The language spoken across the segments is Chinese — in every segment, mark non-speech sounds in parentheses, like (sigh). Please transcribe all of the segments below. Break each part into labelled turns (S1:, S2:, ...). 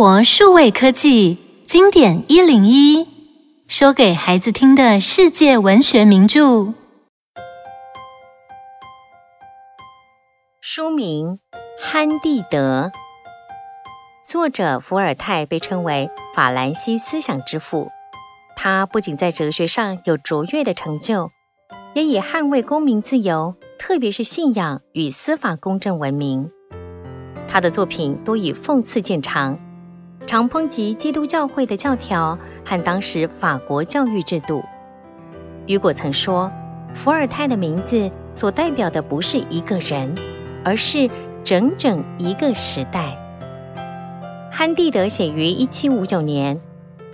S1: 活数位科技经典一零一，说给孩子听的世界文学名著。
S2: 书名《憨地德》，作者伏尔泰被称为法兰西思想之父。他不仅在哲学上有卓越的成就，也以捍卫公民自由，特别是信仰与司法公正闻名。他的作品多以讽刺见长，常抨击基督教会的教条和当时法国教育制度。雨果曾说，伏尔泰的名字所代表的不是一个人，而是整整一个时代。憨蒂德写于一七五九年，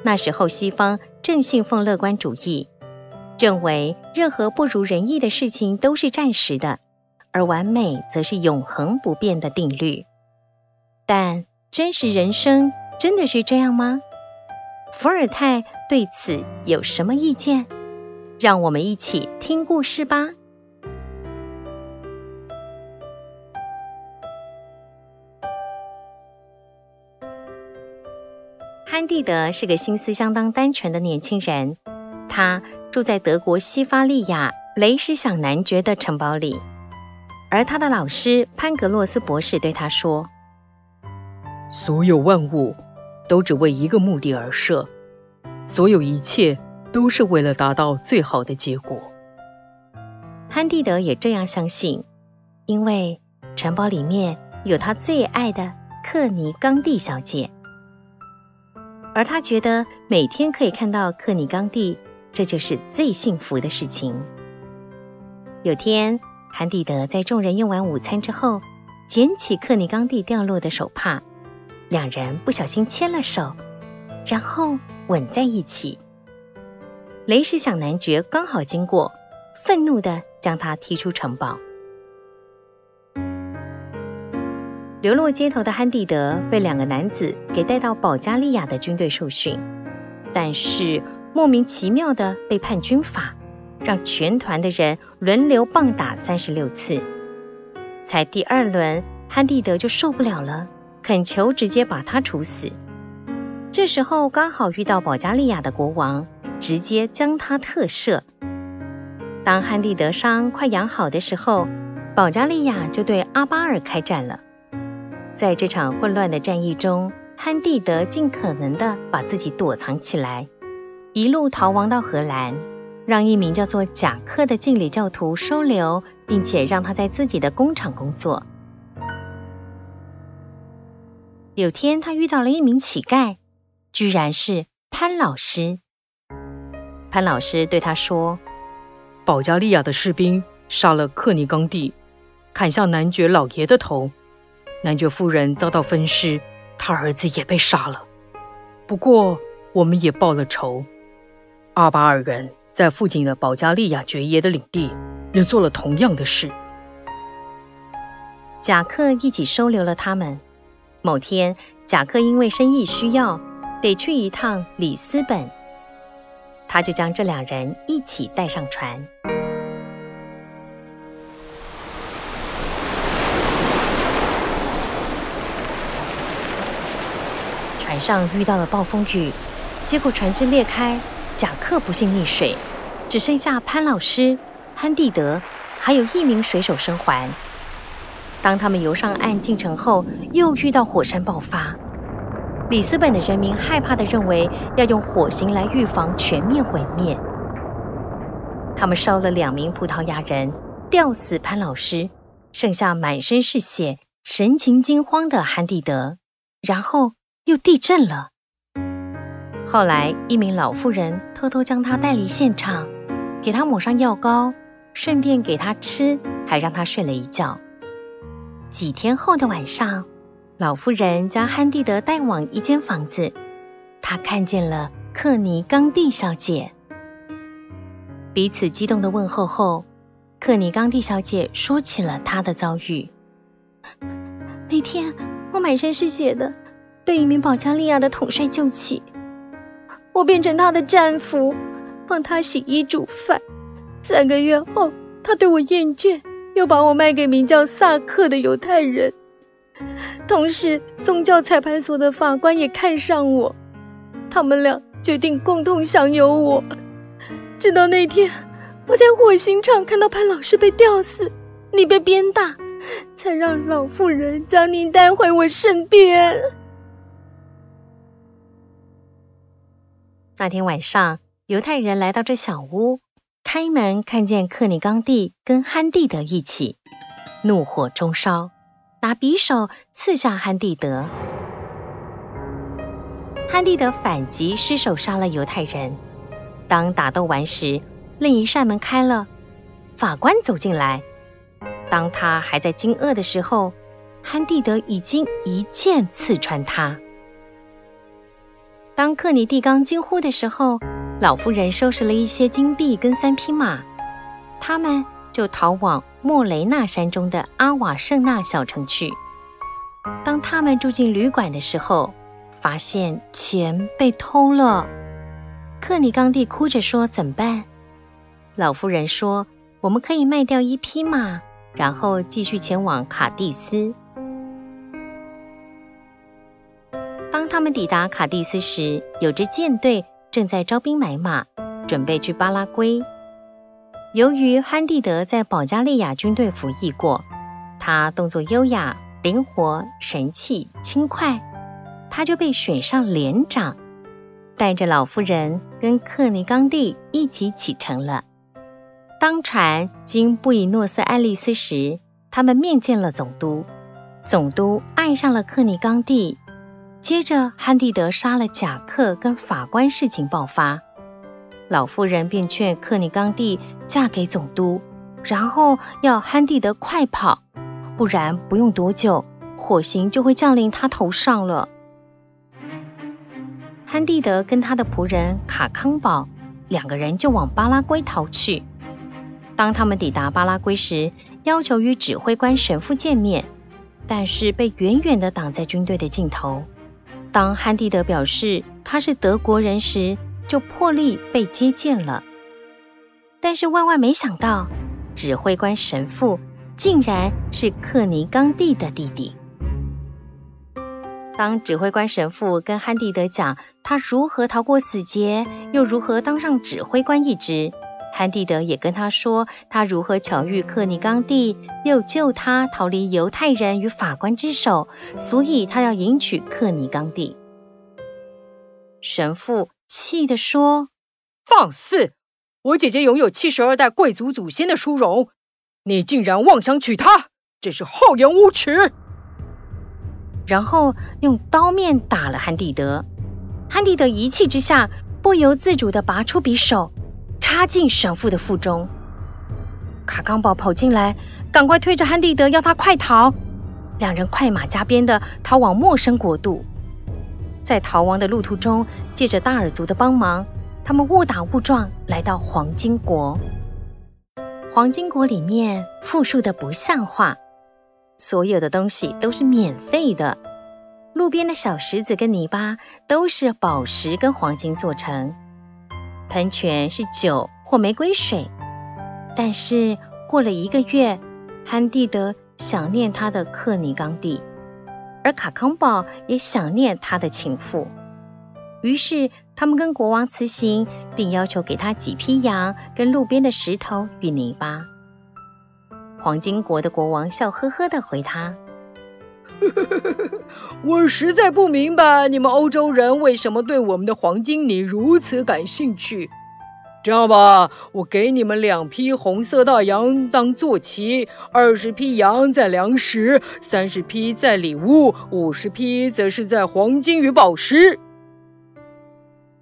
S2: 那时候西方正信奉乐观主义，认为任何不如人意的事情都是暂时的，而完美则是永恒不变的定律。但真实人生真的是这样吗？伏尔泰对此有什么意见？让我们一起听故事吧。潘地德是个心思相当单纯的年轻人，他住在德国西法利亚雷什响男爵的城堡里，而他的老师潘格洛斯博士对他说：“
S3: 所有万物都只为一个目的而设，所有一切都是为了达到最好的结果。”
S2: 潘蒂德也这样相信，因为城堡里面有他最爱的克尼冈蒂小姐。而他觉得每天可以看到克尼冈蒂，这就是最幸福的事情。有天，潘蒂德在众人用完午餐之后，捡起克尼冈蒂掉落的手帕，两人不小心牵了手，然后吻在一起。雷什响男爵刚好经过，愤怒地将他踢出城堡。流落街头的汉蒂德被两个男子给带到保加利亚的军队受训，但是莫名其妙地被判军法，让全团的人轮流棒打三十六次。才第二轮，憨地德就受不了了，恳求直接把他处死。这时候刚好遇到保加利亚的国王，直接将他特赦。当汉蒂德伤快养好的时候，保加利亚就对阿巴尔开战了。在这场混乱的战役中，汉蒂德尽可能的把自己躲藏起来，一路逃亡到荷兰，让一名叫做贾克的敬礼教徒收留，并且让他在自己的工厂工作。有天，他遇到了一名乞丐，居然是潘老师。潘老师对他说：“
S3: 保加利亚的士兵杀了克尼冈蒂，砍下男爵老爷的头。”男爵夫人遭到分尸，他儿子也被杀了。不过，我们也报了仇。阿巴尔人在附近的保加利亚爵爷的领地也做了同样的事。
S2: 贾克一起收留了他们。某天，贾克因为生意需要，得去一趟里斯本，他就将这两人一起带上船。船上遇到了暴风雨，结果船只裂开，贾克不幸溺水，只剩下潘老师、潘蒂德，还有一名水手生还。当他们游上岸进城后，又遇到火山爆发。里斯本的人民害怕地认为要用火刑来预防全面毁灭。他们烧了两名葡萄牙人，吊死潘老师，剩下满身是血、神情惊慌的憨地德，然后。又地震了。后来，一名老妇人偷偷将他带离现场，给他抹上药膏，顺便给他吃，还让他睡了一觉。几天后的晚上，老妇人将汉蒂德带往一间房子，她看见了克尼冈蒂小姐。彼此激动的问候后，克尼冈蒂小姐说起了她的遭遇。那天，我满身是血的。被一名保加利亚的统帅救起，我变成他的战俘，帮他洗衣煮饭。三个月后，他对我厌倦，又把我卖给名叫萨克的犹太人。
S4: 同时宗教裁判所的法官也看上我，他们俩决定共同享有我。直到那天，我在火刑场看到潘老师被吊死，你被鞭打，才让老妇人将你带回我身边。
S2: 那天晚上，犹太人来到这小屋，开门看见克里冈蒂跟憨蒂德一起，怒火中烧，拿匕首刺向憨蒂德。憨蒂德反击，失手杀了犹太人。当打斗完时，另一扇门开了，法官走进来。当他还在惊愕的时候，憨蒂德已经一剑刺穿他。当克尼蒂冈惊呼的时候，老妇人收拾了一些金币跟三匹马，他们就逃往莫雷纳山中的阿瓦圣纳小城去。当他们住进旅馆的时候，发现钱被偷了。克里冈蒂哭着说：“怎么办？”老妇人说：“我们可以卖掉一匹马，然后继续前往卡蒂斯。”当他们抵达卡蒂斯时，有支舰队正在招兵买马，准备去巴拉圭。由于憨蒂德在保加利亚军队服役过，他动作优雅、灵活、神气、轻快，他就被选上连长，带着老妇人跟克尼冈蒂一起启程了。当船经布宜诺斯艾利斯时，他们面见了总督，总督爱上了克尼冈蒂。接着，汉蒂德杀了贾克，跟法官事情爆发，老妇人便劝克尼冈蒂嫁给总督，然后要汉蒂德快跑，不然不用多久，火刑就会降临他头上了。汉蒂德跟他的仆人卡康宝两个人就往巴拉圭逃去。当他们抵达巴拉圭时，要求与指挥官神父见面，但是被远远地挡在军队的尽头。当汉蒂德表示他是德国人时，就破例被接见了。但是万万没想到，指挥官神父竟然是克尼冈蒂的弟弟。当指挥官神父跟汉蒂德讲他如何逃过死劫，又如何当上指挥官一职。憨蒂德也跟他说，他如何巧遇克尼冈蒂，又救他逃离犹太人与法官之手，所以他要迎娶克尼冈蒂。神父气地说：“
S3: 放肆！我姐姐拥有七十二代贵族祖先的殊荣，你竟然妄想娶她，真是厚颜无耻！”
S2: 然后用刀面打了汉蒂德。汉蒂德一气之下，不由自主地拔出匕首。插进神父的腹中，卡冈堡跑进来，赶快推着汉蒂德，要他快逃。两人快马加鞭地逃往陌生国度，在逃亡的路途中，借着大耳族的帮忙，他们误打误撞来到黄金国。黄金国里面富庶的不像话，所有的东西都是免费的，路边的小石子跟泥巴都是宝石跟黄金做成。喷泉是酒或玫瑰水，但是过了一个月，憨蒂德想念他的克尼冈蒂，而卡康宝也想念他的情妇，于是他们跟国王辞行，并要求给他几匹羊跟路边的石头与泥巴。黄金国的国王笑呵呵地回他：“ (laughs)
S3: 我实在不明白你们欧洲人为什么对我们的黄金泥如此感兴趣。这样吧，我给你们两匹红色大羊当坐骑，二十匹羊在粮食，三十匹在礼物，五十匹则是在黄金与宝石。”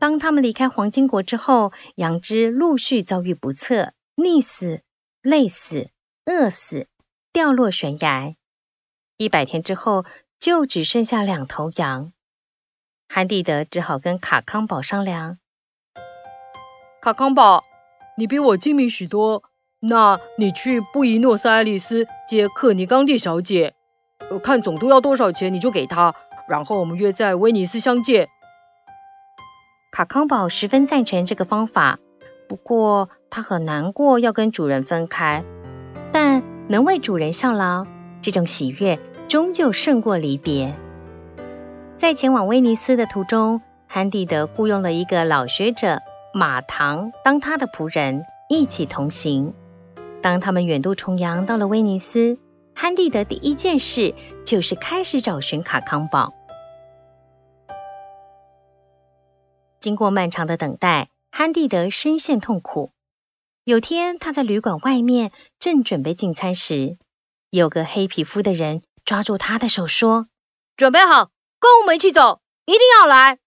S2: 当他们离开黄金国之后，羊只陆续遭遇不测，溺死、累死、饿死、掉落悬崖。一百天之后，就只剩下两头羊。汉蒂德只好跟卡康宝商量：“
S3: 卡康宝，你比我精明许多，那你去布宜诺斯艾利斯接克尼冈蒂小姐，看总督要多少钱，你就给他，然后我们约在威尼斯相见。”
S2: 卡康宝十分赞成这个方法，不过他很难过要跟主人分开，但能为主人效劳。这种喜悦终究胜过离别。在前往威尼斯的途中，汉蒂德雇佣了一个老学者马唐当他的仆人，一起同行。当他们远渡重洋到了威尼斯，汉蒂德第一件事就是开始找寻卡康宝。经过漫长的等待，汉蒂德深陷痛苦。有天，他在旅馆外面正准备进餐时，有个黑皮肤的人抓住他的手说：“
S4: 准备好，跟我们一起走，一定要来。”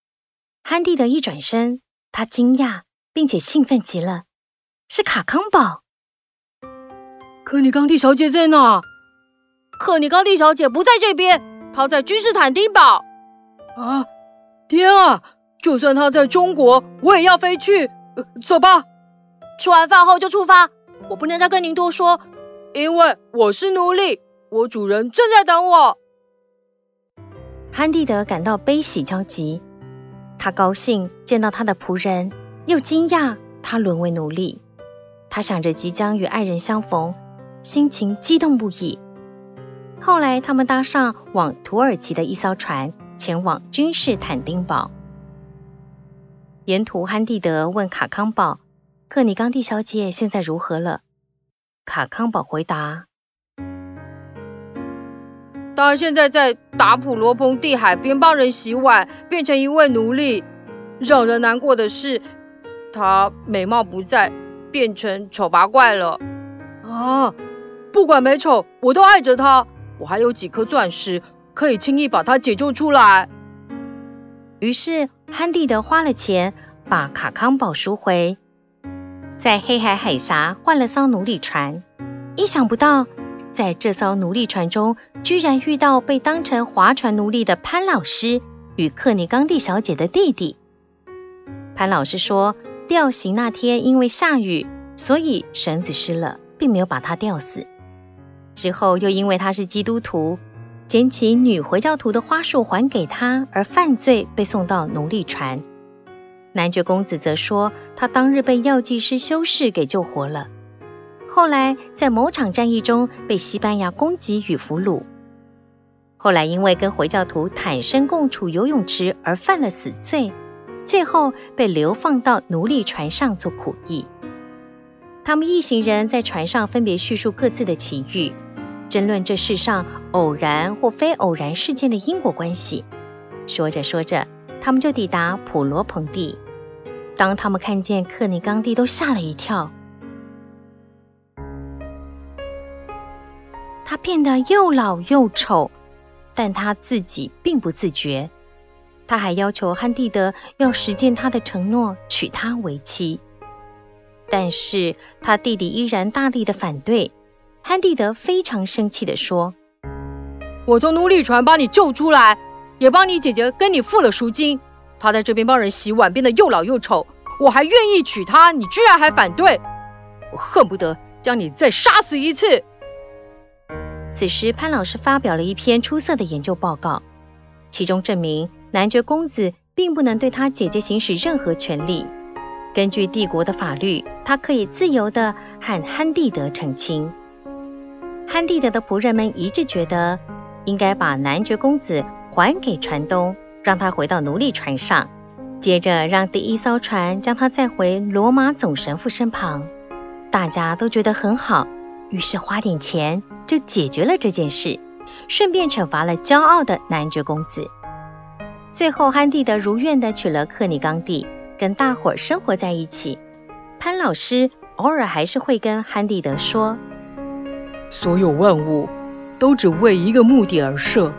S2: 汉蒂德一转身，他惊讶并且兴奋极了，是卡康宝。
S3: 克尼冈蒂小姐在哪？
S4: 克尼冈蒂小姐不在这边，她在君士坦丁堡。
S3: 啊，天啊！就算她在中国，我也要飞去。呃，走吧，
S4: 吃完饭后就出发。我不能再跟您多说，因为我是奴隶，我主人正在等我。
S2: 潘蒂德感到悲喜交集，他高兴见到他的仆人，又惊讶他沦为奴隶。他想着即将与爱人相逢，心情激动不已。后来，他们搭上往土耳其的一艘船，前往君士坦丁堡。沿途，汉蒂德问卡康堡：“克尼冈蒂小姐现在如何了？”卡康宝回答：“
S4: 他现在在达普罗蓬蒂海边帮人洗碗，变成一位奴隶。让人难过的是，他美貌不在，变成丑八怪了。
S3: 啊，不管美丑，我都爱着他。我还有几颗钻石，可以轻易把他解救出来。”
S2: 于是，汉蒂德花了钱把卡康宝赎回，在黑海海峡换了艘奴隶船。意想不到，在这艘奴隶船中，居然遇到被当成划船奴隶的潘老师与克尼冈蒂小姐的弟弟。潘老师说，吊行那天因为下雨，所以绳子湿了，并没有把他吊死。之后又因为他是基督徒。捡起女回教徒的花束还给他，而犯罪被送到奴隶船。男爵公子则说，他当日被药剂师修士给救活了。后来在某场战役中被西班牙攻击与俘虏。后来因为跟回教徒坦身共处游泳池而犯了死罪，最后被流放到奴隶船上做苦役。他们一行人在船上分别叙述各自的奇遇。争论这世上偶然或非偶然事件的因果关系。说着说着，他们就抵达普罗蓬蒂。当他们看见克尼冈蒂，都吓了一跳。他变得又老又丑，但他自己并不自觉。他还要求汉蒂德要实践他的承诺，娶她为妻。但是他弟弟依然大力的反对。汉蒂德非常生气的说：“
S3: 我从奴隶船把你救出来，也帮你姐姐跟你付了赎金。他在这边帮人洗碗，变得又老又丑，我还愿意娶她，你居然还反对！我恨不得将你再杀死一次。”
S2: 此时，潘老师发表了一篇出色的研究报告，其中证明男爵公子并不能对他姐姐行使任何权利。根据帝国的法律，他可以自由地和汉蒂德成亲。汉蒂德的仆人们一致觉得，应该把男爵公子还给船东，让他回到奴隶船上，接着让第一艘船将他载回罗马总神父身旁。大家都觉得很好，于是花点钱就解决了这件事，顺便惩罚了骄傲的男爵公子。最后，汉蒂德如愿地娶了克尼冈蒂，跟大伙儿生活在一起。潘老师偶尔还是会跟汉蒂德说。
S3: 所有万物都只为一个目的而设，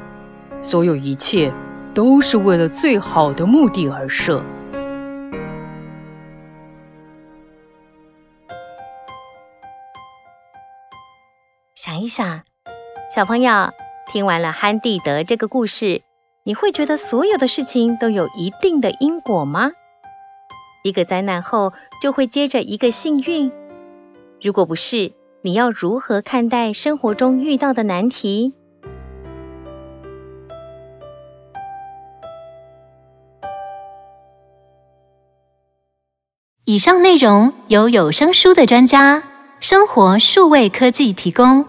S3: 所有一切都是为了最好的目的而设。
S2: 想一想，小朋友，听完了憨蒂德这个故事，你会觉得所有的事情都有一定的因果吗？一个灾难后就会接着一个幸运？如果不是，你要如何看待生活中遇到的难题？
S1: 以上内容由有声书的专家生活数位科技提供。